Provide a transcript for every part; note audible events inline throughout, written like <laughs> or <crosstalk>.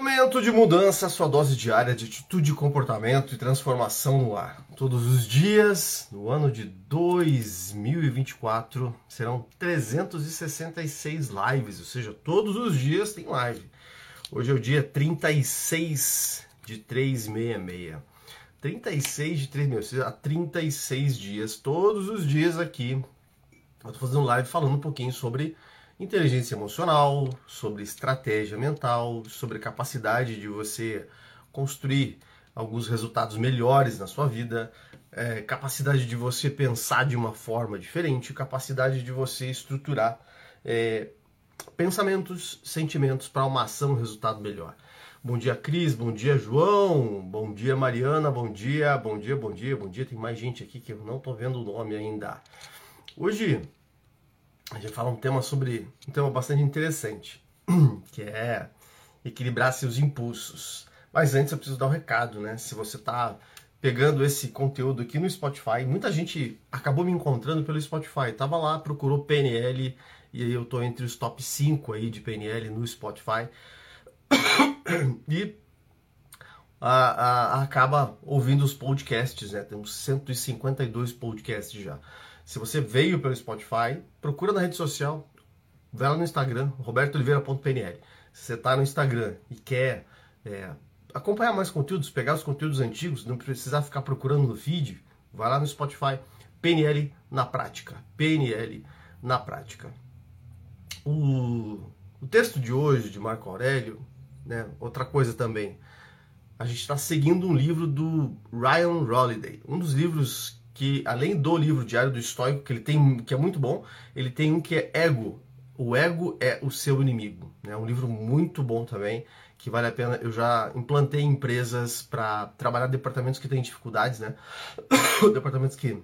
Momento de mudança, sua dose diária de atitude, comportamento e transformação no ar. Todos os dias, no ano de 2024, serão 366 lives, ou seja, todos os dias tem live. Hoje é o dia 36 de 366. 36 de 366, há 36 dias, todos os dias aqui. Eu tô fazendo live falando um pouquinho sobre inteligência emocional, sobre estratégia mental, sobre capacidade de você construir alguns resultados melhores na sua vida, é, capacidade de você pensar de uma forma diferente, capacidade de você estruturar é, pensamentos, sentimentos para uma ação, um resultado melhor. Bom dia, Cris. Bom dia, João. Bom dia, Mariana. Bom dia, bom dia, bom dia, bom dia. Tem mais gente aqui que eu não estou vendo o nome ainda. Hoje a gente vai falar um tema sobre um tema bastante interessante, <clears throat> que é equilibrar seus impulsos. Mas antes eu preciso dar um recado, né? Se você está pegando esse conteúdo aqui no Spotify, muita gente acabou me encontrando pelo Spotify. Tava lá, procurou PNL e aí eu tô entre os top 5 aí de PNL no Spotify. <clears throat> e a, a, acaba ouvindo os podcasts, né? Temos 152 podcasts já. Se você veio pelo Spotify, procura na rede social, vai lá no Instagram, robertooliveira.pnl. Se você está no Instagram e quer é, acompanhar mais conteúdos, pegar os conteúdos antigos, não precisar ficar procurando no feed, vai lá no Spotify, PNL na prática. PNL na prática. O, o texto de hoje, de Marco Aurélio, né, outra coisa também, a gente está seguindo um livro do Ryan Holiday, um dos livros que além do livro Diário do Estoico, que ele tem, que é muito bom, ele tem um que é Ego. O ego é o seu inimigo. É né? um livro muito bom também, que vale a pena. Eu já implantei empresas para trabalhar departamentos que têm dificuldades, né? <coughs> departamentos que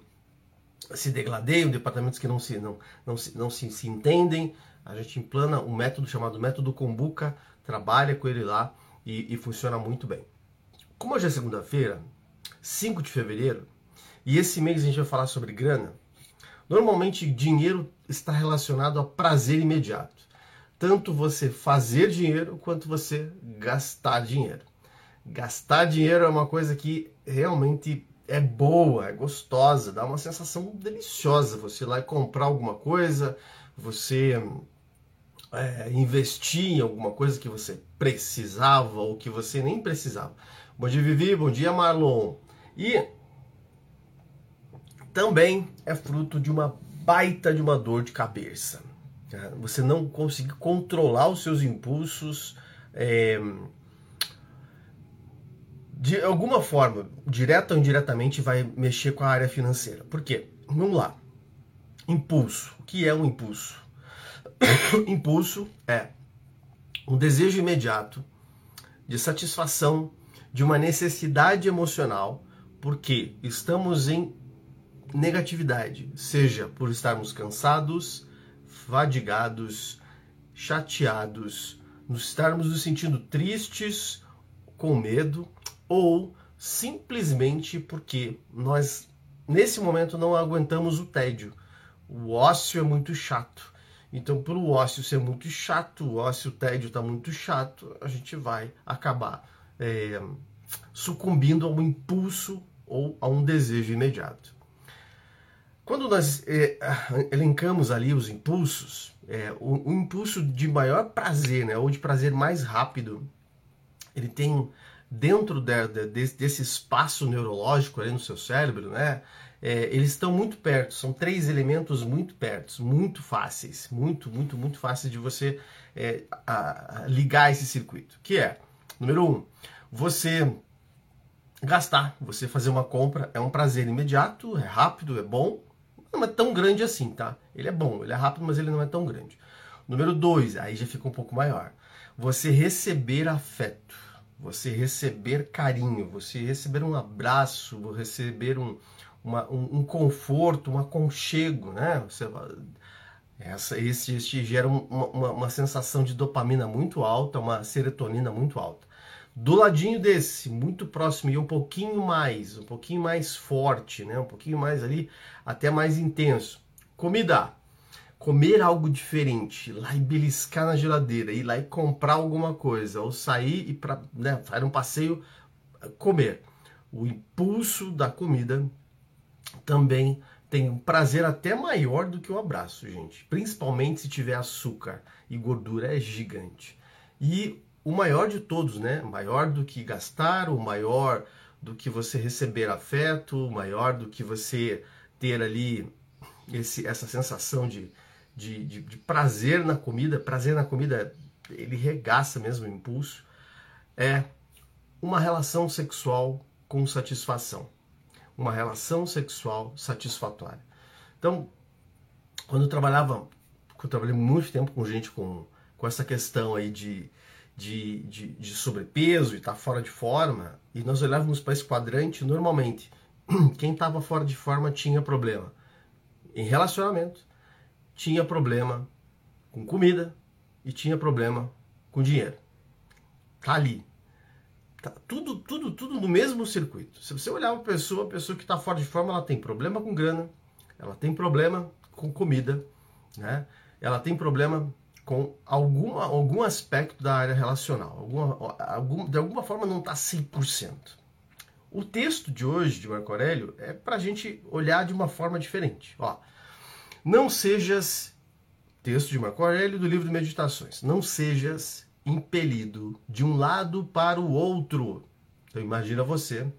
se degladeiam, departamentos que não se, não, não, se, não se, se entendem. A gente implanta um método chamado método Kombuka, trabalha com ele lá e, e funciona muito bem. Como hoje é segunda-feira, 5 de fevereiro, e esse mês a gente vai falar sobre grana. Normalmente, dinheiro está relacionado a prazer imediato. Tanto você fazer dinheiro quanto você gastar dinheiro. Gastar dinheiro é uma coisa que realmente é boa, é gostosa, dá uma sensação deliciosa. Você ir lá e comprar alguma coisa, você é, investir em alguma coisa que você precisava ou que você nem precisava. Bom dia, Vivi. Bom dia, Marlon. E também é fruto de uma baita de uma dor de cabeça. Tá? Você não conseguir controlar os seus impulsos é, de alguma forma, direta ou indiretamente, vai mexer com a área financeira. Por quê? Vamos lá. Impulso. O que é um impulso? <coughs> impulso é um desejo imediato de satisfação de uma necessidade emocional, porque estamos em negatividade, seja por estarmos cansados, fadigados, chateados, nos estarmos nos sentindo tristes, com medo, ou simplesmente porque nós nesse momento não aguentamos o tédio. O ócio é muito chato. Então, por o ócio ser muito chato, o ócio, o tédio está muito chato, a gente vai acabar é, sucumbindo a um impulso ou a um desejo imediato. Quando nós é, elencamos ali os impulsos, é, o, o, impulso de maior prazer, né, ou de prazer mais rápido, ele tem dentro de, de, desse espaço neurológico ali no seu cérebro, né, é, eles estão muito perto, são três elementos muito perto, muito fáceis, muito, muito, muito fáceis de você é, a, a ligar esse circuito, que é, número um, você gastar, você fazer uma compra é um prazer imediato, é rápido, é bom, não é tão grande assim, tá? Ele é bom, ele é rápido, mas ele não é tão grande. Número dois, aí já fica um pouco maior. Você receber afeto, você receber carinho, você receber um abraço, você receber um, uma, um, um, conforto, um aconchego, né? Você, essa, esse, esse gera uma, uma, uma sensação de dopamina muito alta, uma serotonina muito alta. Do ladinho desse, muito próximo e um pouquinho mais, um pouquinho mais forte, né? Um pouquinho mais ali, até mais intenso. Comida. comer algo diferente, lá e beliscar na geladeira, ir lá e comprar alguma coisa, ou sair e para né, fazer um passeio, comer. O impulso da comida também tem um prazer até maior do que o abraço, gente. Principalmente se tiver açúcar e gordura, é gigante. E o maior de todos, né? Maior do que gastar, o maior do que você receber afeto, o maior do que você ter ali esse, essa sensação de, de, de, de prazer na comida. Prazer na comida, ele regaça mesmo o impulso. É uma relação sexual com satisfação uma relação sexual satisfatória. Então, quando eu trabalhava, eu trabalhei muito tempo com gente com, com essa questão aí de, de, de, de sobrepeso e estar tá fora de forma, e nós olhávamos para esse quadrante, normalmente, <clears throat> quem estava fora de forma tinha problema em relacionamento, tinha problema com comida e tinha problema com dinheiro. Tá ali, Tá tudo, tudo, tudo no mesmo circuito. Se você olhar uma pessoa, a pessoa que está fora de forma, ela tem problema com grana, ela tem problema com comida, né? Ela tem problema com alguma, algum aspecto da área relacional. Alguma, algum, de alguma forma não está 100%. O texto de hoje de Marco Aurélio é para a gente olhar de uma forma diferente. Ó, não sejas, texto de Marco Aurélio do livro de Meditações, não sejas impelido de um lado para o outro. Então imagina você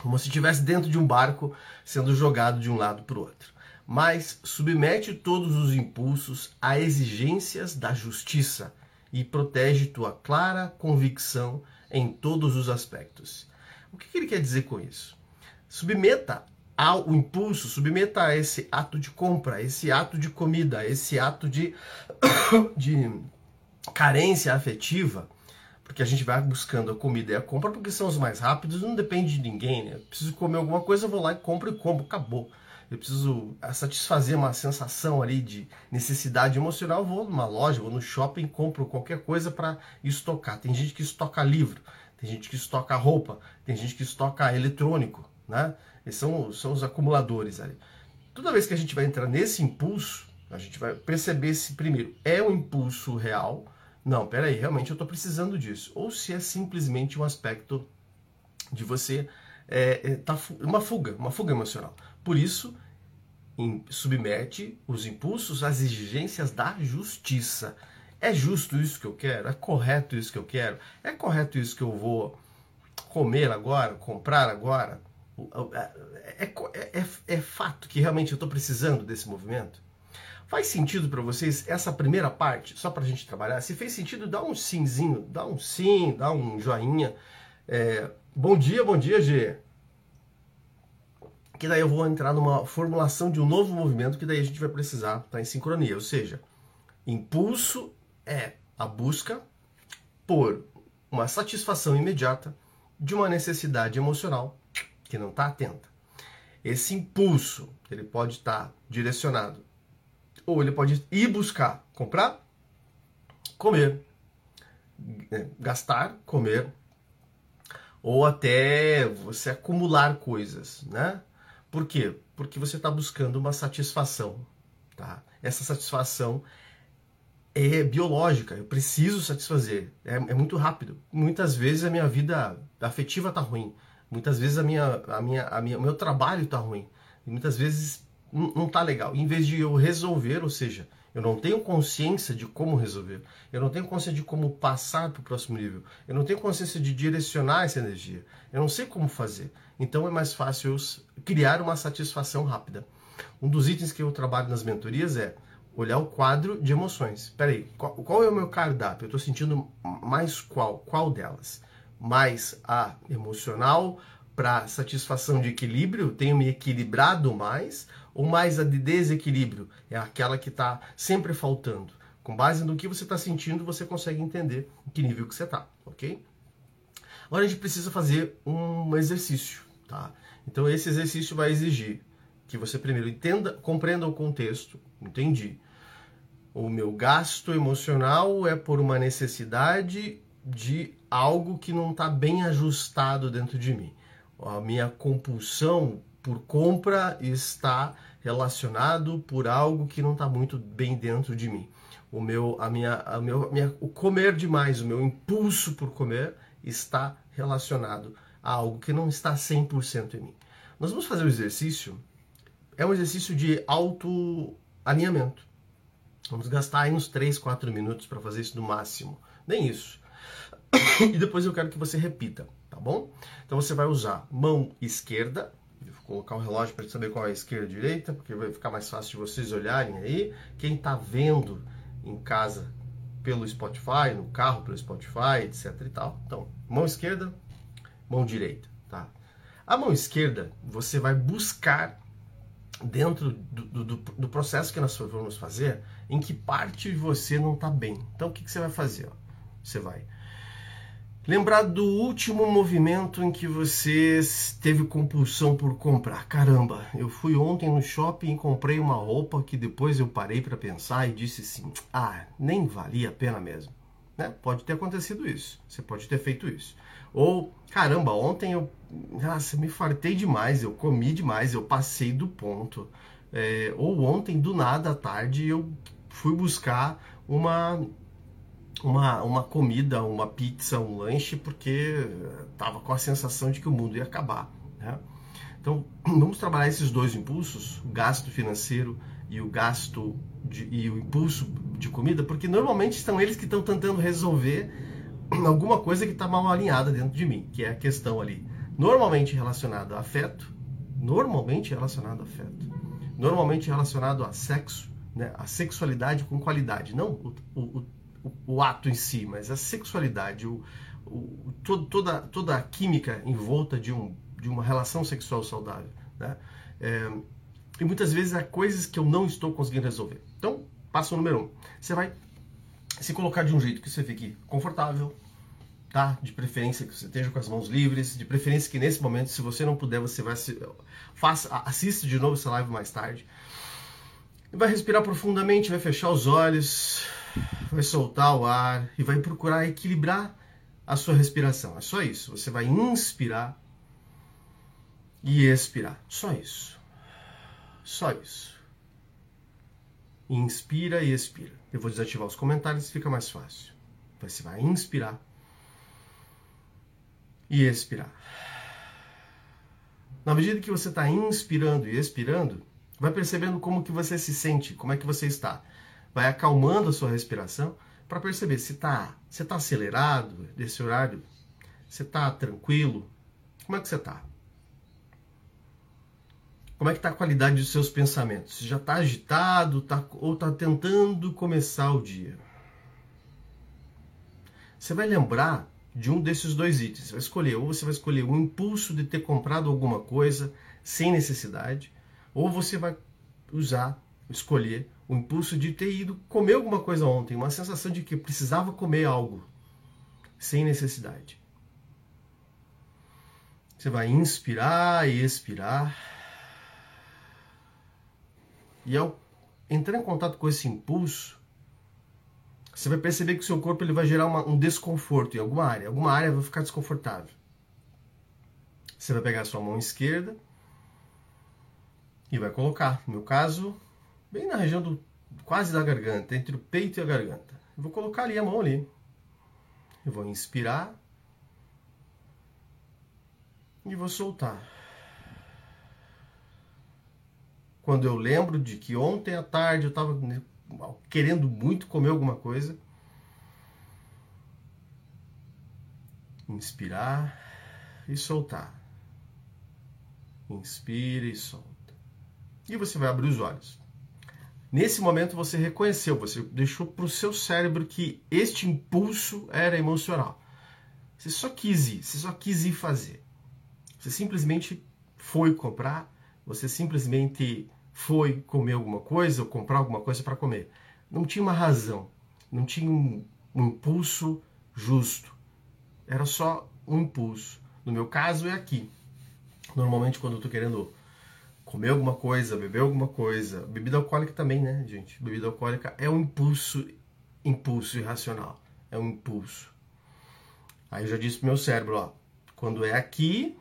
como se estivesse dentro de um barco sendo jogado de um lado para o outro. Mas submete todos os impulsos a exigências da justiça e protege tua clara convicção em todos os aspectos. O que ele quer dizer com isso? Submeta ao impulso, submeta a esse ato de compra, esse ato de comida, esse ato de, <coughs> de carência afetiva, porque a gente vai buscando a comida e a compra porque são os mais rápidos, não depende de ninguém, né? Eu preciso comer alguma coisa, eu vou lá e compro e compro, acabou. Eu preciso satisfazer uma sensação ali de necessidade emocional, vou numa loja, vou no shopping, compro qualquer coisa para estocar. Tem gente que estoca livro, tem gente que estoca roupa, tem gente que estoca eletrônico, né? Esses são, são os acumuladores ali. Toda vez que a gente vai entrar nesse impulso, a gente vai perceber se primeiro é um impulso real, não, peraí, realmente eu estou precisando disso. Ou se é simplesmente um aspecto de você é, é, tá, uma fuga, uma fuga emocional. Por isso, submete os impulsos às exigências da justiça. É justo isso que eu quero? É correto isso que eu quero? É correto isso que eu vou comer agora, comprar agora? É, é, é, é fato que realmente eu estou precisando desse movimento? Faz sentido para vocês essa primeira parte, só para a gente trabalhar? Se fez sentido, dá um simzinho, dá um sim, dá um joinha. É, bom dia, bom dia, G. Que daí eu vou entrar numa formulação de um novo movimento que daí a gente vai precisar estar tá em sincronia. Ou seja, impulso é a busca por uma satisfação imediata de uma necessidade emocional que não está atenta. Esse impulso ele pode estar tá direcionado ou ele pode ir buscar comprar, comer, é, gastar, comer, ou até você acumular coisas, né? Por quê? Porque você está buscando uma satisfação, tá? Essa satisfação é biológica, eu preciso satisfazer, é, é muito rápido. Muitas vezes a minha vida afetiva está ruim, muitas vezes a minha, a minha, a minha, o meu trabalho está ruim, e muitas vezes não está legal. Em vez de eu resolver, ou seja, eu não tenho consciência de como resolver, eu não tenho consciência de como passar para o próximo nível, eu não tenho consciência de direcionar essa energia, eu não sei como fazer. Então é mais fácil criar uma satisfação rápida. Um dos itens que eu trabalho nas mentorias é olhar o quadro de emoções. Peraí, qual, qual é o meu cardápio? Eu estou sentindo mais qual? Qual delas? Mais a emocional para satisfação de equilíbrio? Tenho me equilibrado mais? Ou mais a de desequilíbrio, é aquela que está sempre faltando. Com base no que você está sentindo, você consegue entender em que nível que você está, ok? Agora a gente precisa fazer um exercício, tá? Então esse exercício vai exigir que você primeiro entenda, compreenda o contexto, entendi. O meu gasto emocional é por uma necessidade de algo que não está bem ajustado dentro de mim. A minha compulsão por compra está relacionado por algo que não está muito bem dentro de mim. O meu, a minha, a meu, minha, o comer demais, o meu impulso por comer está relacionado a algo que não está 100% em mim. Nós vamos fazer um exercício, é um exercício de autoalinhamento. Vamos gastar aí uns 3, 4 minutos para fazer isso no máximo. Nem isso. <coughs> E depois eu quero que você repita, tá bom? Então você vai usar mão esquerda, colocar o relógio para saber qual é a esquerda e a direita, porque vai ficar mais fácil de vocês olharem aí. Quem está vendo em casa pelo Spotify, no carro pelo Spotify, etc e tal. Então, mão esquerda, mão direita, tá? A mão esquerda, você vai buscar dentro do, do, do processo que nós vamos fazer, em que parte você não está bem. Então, o que, que você vai fazer? Ó? Você vai lembrar do último movimento em que você teve compulsão por comprar. Caramba, eu fui ontem no shopping e comprei uma roupa que depois eu parei para pensar e disse assim: ah, nem valia a pena mesmo. Né? Pode ter acontecido isso. Você pode ter feito isso. Ou, caramba, ontem eu nossa, me fartei demais, eu comi demais, eu passei do ponto. É, ou ontem, do nada, à tarde, eu fui buscar uma, uma, uma comida, uma pizza, um lanche, porque tava com a sensação de que o mundo ia acabar. Né? Então, <clears throat> vamos trabalhar esses dois impulsos, o gasto financeiro e o gasto de, e o impulso de comida, porque normalmente são eles que estão tentando resolver <clears throat> alguma coisa que está mal alinhada dentro de mim, que é a questão ali, normalmente relacionada a afeto, normalmente relacionado a afeto, normalmente relacionado a sexo, né, a sexualidade com qualidade, não o, o, o, o ato em si, mas a sexualidade, o, o, todo, toda, toda a química em volta de, um, de uma relação sexual saudável. Né? É, e muitas vezes há coisas que eu não estou conseguindo resolver. Então, passo número um. Você vai se colocar de um jeito que você fique confortável, tá? De preferência que você esteja com as mãos livres, de preferência que nesse momento, se você não puder, você vai se, faça, assista de novo essa live mais tarde. E vai respirar profundamente, vai fechar os olhos, vai soltar o ar e vai procurar equilibrar a sua respiração. É só isso. Você vai inspirar e expirar. Só isso. Só isso. Inspira e expira. Eu vou desativar os comentários, fica mais fácil. Você vai inspirar e expirar. Na medida que você está inspirando e expirando, vai percebendo como que você se sente, como é que você está. Vai acalmando a sua respiração para perceber se tá, você está acelerado desse horário, você está tranquilo, como é que você está? Como é que está a qualidade dos seus pensamentos? Já está agitado tá, ou está tentando começar o dia? Você vai lembrar de um desses dois itens. Você vai escolher, ou você vai escolher o impulso de ter comprado alguma coisa sem necessidade, ou você vai usar, escolher o impulso de ter ido comer alguma coisa ontem, uma sensação de que precisava comer algo sem necessidade. Você vai inspirar e expirar e ao entrar em contato com esse impulso, você vai perceber que o seu corpo ele vai gerar uma, um desconforto em alguma área. Alguma área vai ficar desconfortável. Você vai pegar a sua mão esquerda e vai colocar, no meu caso, bem na região do quase da garganta, entre o peito e a garganta. Eu vou colocar ali a mão ali. Eu vou inspirar e vou soltar. quando eu lembro de que ontem à tarde eu estava querendo muito comer alguma coisa. Inspirar e soltar. Inspira e solta. E você vai abrir os olhos. Nesse momento você reconheceu, você deixou para o seu cérebro que este impulso era emocional. Você só quis ir, você só quis ir fazer. Você simplesmente foi comprar, você simplesmente foi comer alguma coisa ou comprar alguma coisa para comer. Não tinha uma razão, não tinha um, um impulso justo. Era só um impulso. No meu caso é aqui. Normalmente quando eu estou querendo comer alguma coisa, beber alguma coisa, bebida alcoólica também, né, gente? Bebida alcoólica é um impulso, impulso irracional. É um impulso. Aí eu já disse pro meu cérebro, ó, quando é aqui,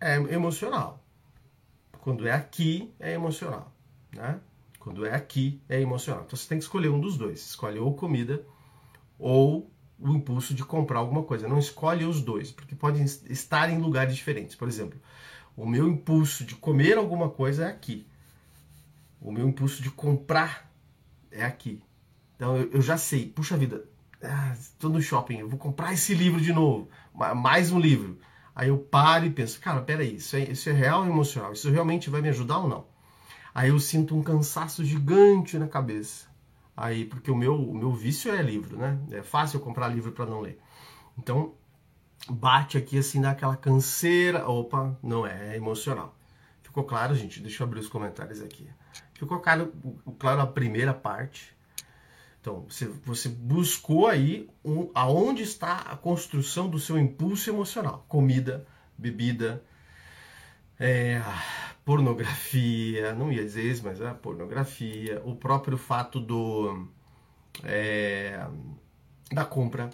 é emocional. Quando é aqui, é emocional, né? Quando é aqui, é emocional. Então você tem que escolher um dos dois. Escolhe ou comida ou o impulso de comprar alguma coisa. Não escolhe os dois, porque podem estar em lugares diferentes. Por exemplo, o meu impulso de comer alguma coisa é aqui. O meu impulso de comprar é aqui. Então eu, já sei, puxa vida, estou ah, no shopping, eu vou comprar esse livro de novo, mais um livro. Aí eu paro e penso, cara, peraí, isso é, isso é real ou emocional? Isso realmente vai me ajudar ou não? Aí eu sinto um cansaço gigante na cabeça. Aí, porque o meu, o meu vício é livro, né? É fácil eu comprar livro para não ler. Então, bate aqui assim, dá aquela canseira. Opa, não é, é emocional. Ficou claro, gente? Deixa eu abrir os comentários aqui. Ficou claro, claro a primeira parte. Então, você, você buscou aí um, aonde está a construção do seu impulso emocional. Comida, bebida, é, pornografia, não ia dizer isso, mas a pornografia, o próprio fato do é, da compra.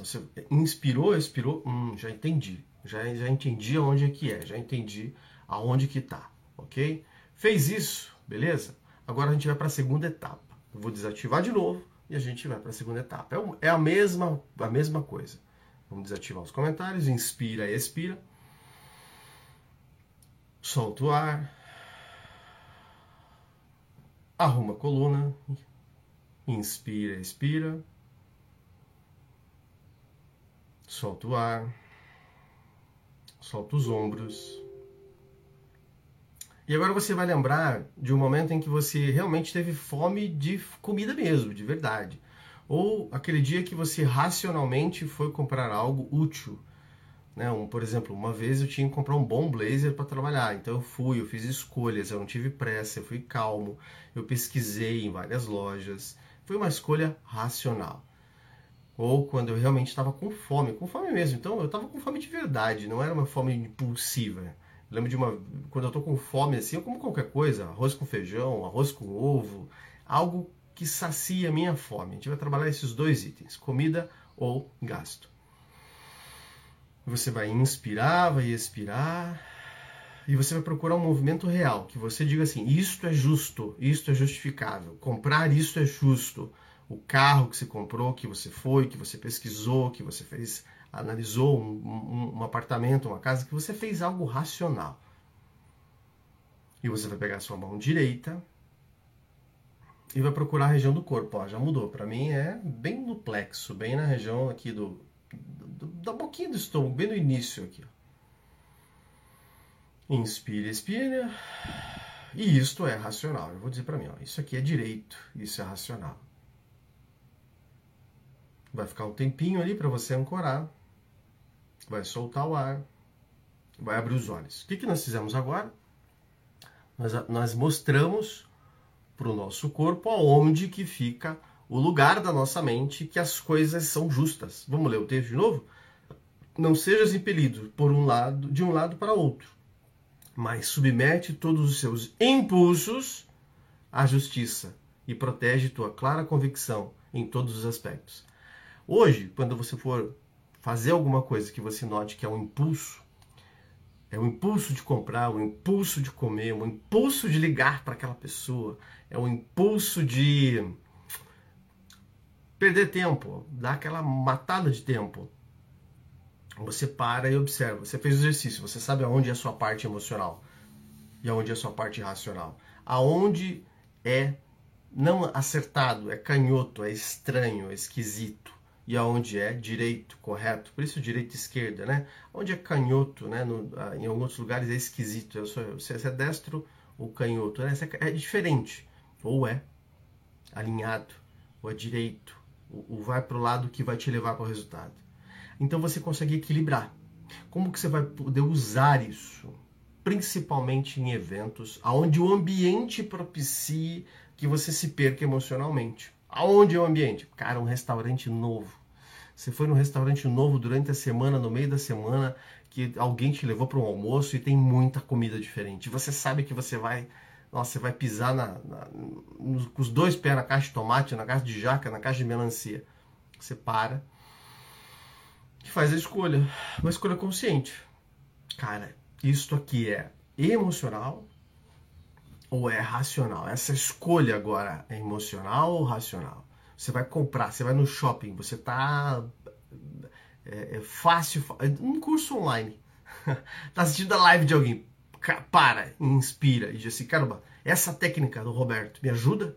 Então, você inspirou, expirou, hum, já entendi, já, já entendi aonde é que é, já entendi aonde que tá, ok? Fez isso, beleza? Agora a gente vai para a segunda etapa. Eu vou desativar de novo e a gente vai para a segunda etapa. É, é a mesma, a mesma coisa. Vamos desativar os comentários, inspira e expira solta o ar, arruma a coluna, inspira, expira, solta o ar, solta os ombros. E agora você vai lembrar de um momento em que você realmente teve fome de comida mesmo, de verdade. Ou aquele dia que você racionalmente foi comprar algo útil né? Um, por exemplo, uma vez eu tinha que comprar um bom blazer para trabalhar, então eu fui, eu fiz escolhas, eu não tive pressa, eu fui calmo, eu pesquisei em várias lojas, foi uma escolha racional. Ou quando eu realmente estava com fome, com fome mesmo, então eu estava com fome de verdade, não era uma fome impulsiva. Eu lembro de uma, quando eu estou com fome assim, eu como qualquer coisa, arroz com feijão, arroz com ovo, algo que sacia a minha fome. A gente vai trabalhar esses dois itens, comida ou gasto. Você vai inspirar, vai expirar e você vai procurar um movimento real, que você diga assim: isto é justo, isto é justificável, comprar isto é justo. O carro que você comprou, que você foi, que você pesquisou, que você fez, analisou um, um, um apartamento, uma casa, que você fez algo racional. E você vai pegar a sua mão direita e vai procurar a região do corpo. Ó, já mudou. Para mim é bem no plexo, bem na região aqui do da boquinha do estômago, bem no início aqui. Inspira, expira. E isto é racional. Eu vou dizer para mim, ó, isso aqui é direito, isso é racional. Vai ficar um tempinho ali para você ancorar. Vai soltar o ar. Vai abrir os olhos. O que, que nós fizemos agora? Nós, nós mostramos para o nosso corpo aonde que fica o lugar da nossa mente que as coisas são justas. Vamos ler o texto de novo? Não sejas impelido por um lado, de um lado para outro, mas submete todos os seus impulsos à justiça e protege tua clara convicção em todos os aspectos. Hoje, quando você for fazer alguma coisa que você note que é um impulso, é o um impulso de comprar, o um impulso de comer, o um impulso de ligar para aquela pessoa, é o impulso de perder tempo, dar aquela matada de tempo. Você para e observa. Você fez o exercício, você sabe aonde é a sua parte emocional e aonde é a sua parte racional. Aonde é não acertado, é canhoto, é estranho, é esquisito. E aonde é direito, correto. Por isso direita e esquerda, né? Onde é canhoto, né? No, ah, em alguns lugares é esquisito. Eu sou, você é destro ou canhoto, né? É diferente. Ou é alinhado, ou é direito, o, vai para o lado que vai te levar para o resultado. Então você consegue equilibrar. Como que você vai poder usar isso? Principalmente em eventos onde o ambiente propicie que você se perca emocionalmente. Aonde é o ambiente? Cara, um restaurante novo. Você foi num restaurante novo durante a semana, no meio da semana, que alguém te levou para um almoço e tem muita comida diferente. Você sabe que você vai nossa, você vai pisar na, na, nos, com os dois pés na caixa de tomate, na caixa de jaca, na caixa de melancia. Você para e faz a escolha. Uma escolha consciente. Cara, isto aqui é emocional ou é racional? Essa escolha agora é emocional ou racional? Você vai comprar, você vai no shopping, você tá é, é fácil, um curso online, <laughs> tá assistindo a live de alguém, para, inspira e diz assim, caramba, essa técnica do Roberto me ajuda?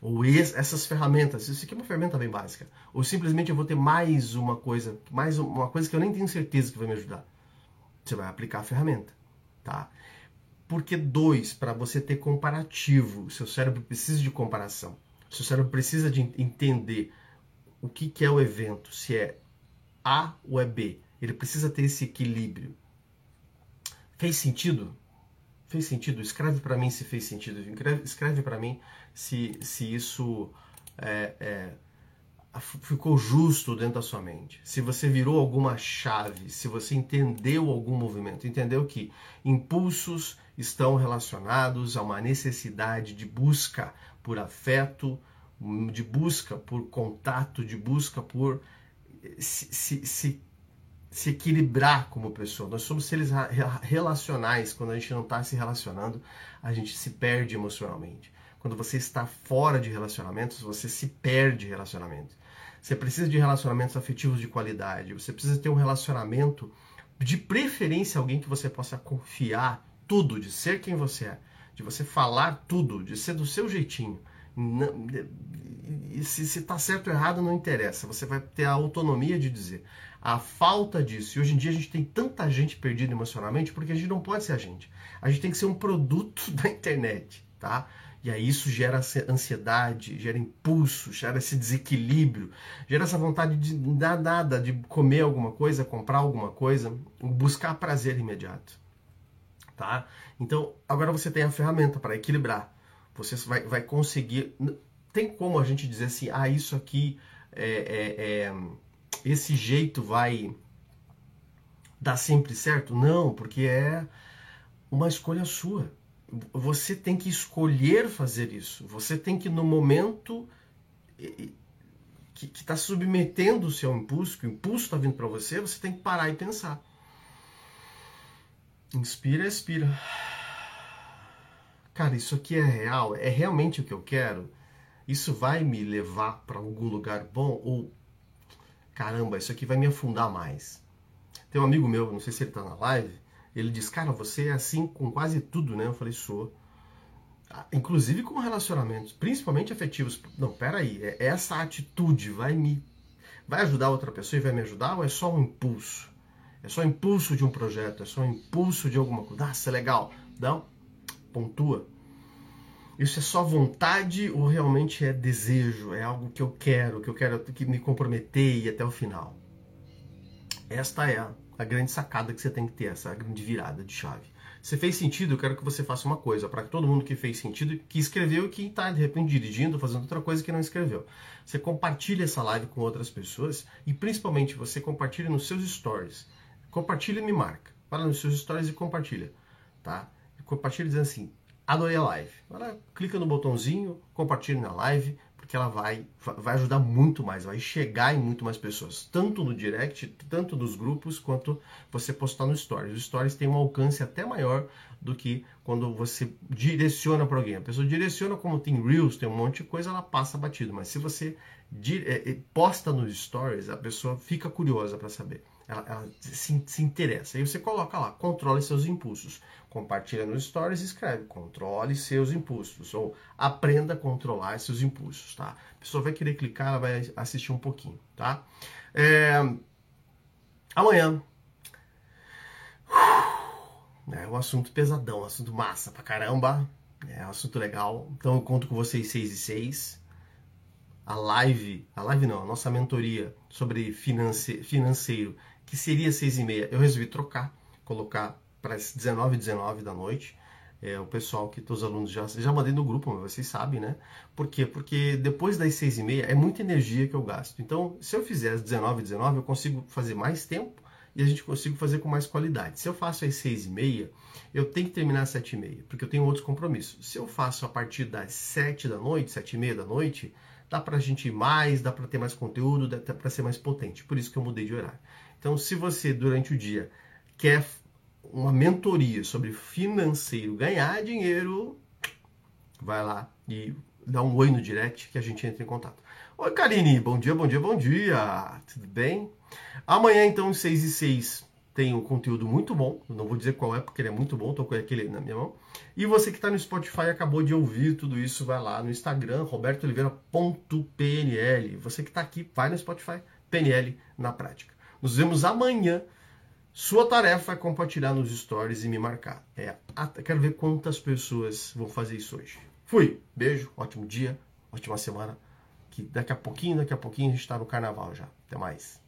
Ou essas ferramentas, isso aqui é uma ferramenta bem básica. Ou simplesmente eu vou ter mais uma coisa, mais uma coisa que eu nem tenho certeza que vai me ajudar. Você vai aplicar a ferramenta, tá? Porque dois, para você ter comparativo, seu cérebro precisa de comparação. Seu cérebro precisa de entender o que, que é o evento, se é A ou é B. Ele precisa ter esse equilíbrio. Fez sentido? Fez sentido? Escreve para mim se fez sentido. Escreve para mim se, se isso é, é, ficou justo dentro da sua mente. Se você virou alguma chave, se você entendeu algum movimento, entendeu que impulsos estão relacionados a uma necessidade de busca por afeto, de busca por contato, de busca por se, se, se se equilibrar como pessoa. Nós somos seres relacionais. Quando a gente não está se relacionando, a gente se perde emocionalmente. Quando você está fora de relacionamentos, você se perde relacionamentos. Você precisa de relacionamentos afetivos de qualidade. Você precisa ter um relacionamento, de preferência, alguém que você possa confiar tudo, de ser quem você é, de você falar tudo, de ser do seu jeitinho. Não, se está certo ou errado não interessa. Você vai ter a autonomia de dizer a falta disso. E hoje em dia a gente tem tanta gente perdida emocionalmente porque a gente não pode ser a gente. A gente tem que ser um produto <laughs> da internet, tá? E aí isso gera ansiedade, gera impulso, gera esse desequilíbrio, gera essa vontade de dar nada, de comer alguma coisa, comprar alguma coisa, buscar prazer imediato, tá? Então agora você tem a ferramenta para equilibrar. Você vai, vai conseguir. Tem como a gente dizer assim, ah, isso aqui é, é, é esse jeito vai dar sempre certo? Não, porque é uma escolha sua. Você tem que escolher fazer isso. Você tem que, no momento que está submetendo o seu impulso, que o impulso está vindo para você, você tem que parar e pensar. Inspira, expira. Cara, isso aqui é real? É realmente o que eu quero? Isso vai me levar para algum lugar bom? Ou caramba, isso aqui vai me afundar mais. Tem um amigo meu, não sei se ele está na live, ele diz, cara, você é assim com quase tudo, né? Eu falei, sou. Ah, inclusive com relacionamentos, principalmente afetivos. Não, peraí, é, essa atitude vai me. Vai ajudar outra pessoa e vai me ajudar ou é só um impulso? É só impulso de um projeto, é só um impulso de alguma coisa. Nossa, é legal. Não, pontua. Isso é só vontade ou realmente é desejo? É algo que eu quero, que eu quero que me comprometer e até o final? Esta é a, grande sacada que você tem que ter, essa grande virada de chave. Se fez sentido, eu quero que você faça uma coisa, para todo mundo que fez sentido, que escreveu e que está de repente dirigindo, fazendo outra coisa que não escreveu. Você compartilha essa live com outras pessoas e principalmente você compartilha nos seus stories. Compartilha e me marca. Fala nos seus stories e compartilha, tá? Compartilha dizendo assim: adorei a live. Agora clica no botãozinho, compartilhe na live, porque ela vai, vai ajudar muito mais, vai chegar em muito mais pessoas, tanto no direct, tanto nos grupos, quanto você postar no Stories. Os Stories têm um alcance até maior do que quando você direciona para alguém. A pessoa direciona como tem Reels, tem um monte de coisa, ela passa batido, mas se você é, é, posta nos Stories, a pessoa fica curiosa para saber. Ela, ela se, se, interessa. Aí você coloca lá, controle seus impulsos. Compartilha nos stories e escreve, controle seus impulsos. Ou aprenda a controlar seus impulsos, tá? A pessoa vai querer clicar, ela vai assistir um pouquinho, tá? É... Amanhã. É um assunto pesadão, um assunto massa pra caramba. É um assunto legal. Então eu conto com vocês 6 e 6 a live, a live não, a nossa mentoria sobre finance, financeiro que seria seis e meia, eu resolvi trocar, colocar para as 19 19 da noite. É, o pessoal que os alunos já já mandei no grupo, mas vocês sabem, né? Por quê? Porque depois das seis e meia é muita energia que eu gasto. Então, se eu fizer às 19 19 eu consigo fazer mais tempo e a gente consigo fazer com mais qualidade. Se eu faço às seis e meia, eu tenho que terminar às sete e meia, porque eu tenho outros compromissos. Se eu faço a partir das sete da noite, sete e meia da noite, dá para a gente ir mais, dá para ter mais conteúdo, dá para ser mais potente. Por isso que eu mudei de horário. Então, se você durante o dia quer uma mentoria sobre financeiro, ganhar dinheiro, vai lá e dá um oi no direct que a gente entra em contato. Oi, Karine, bom dia, bom dia, bom dia. Tudo bem? Amanhã, então, 6 e 6 tem um conteúdo muito bom. não vou dizer qual é, porque ele é muito bom, tô com aquele na minha mão. E você que está no Spotify acabou de ouvir tudo isso, vai lá no Instagram, robertooliveira.pnl. Você que está aqui, vai no Spotify, PNL na prática. Nos vemos amanhã. Sua tarefa é compartilhar nos stories e me marcar. É, quero ver quantas pessoas vão fazer isso hoje. Fui. Beijo, ótimo dia, ótima semana. Que daqui a pouquinho, daqui a pouquinho a gente está no carnaval já. Até mais.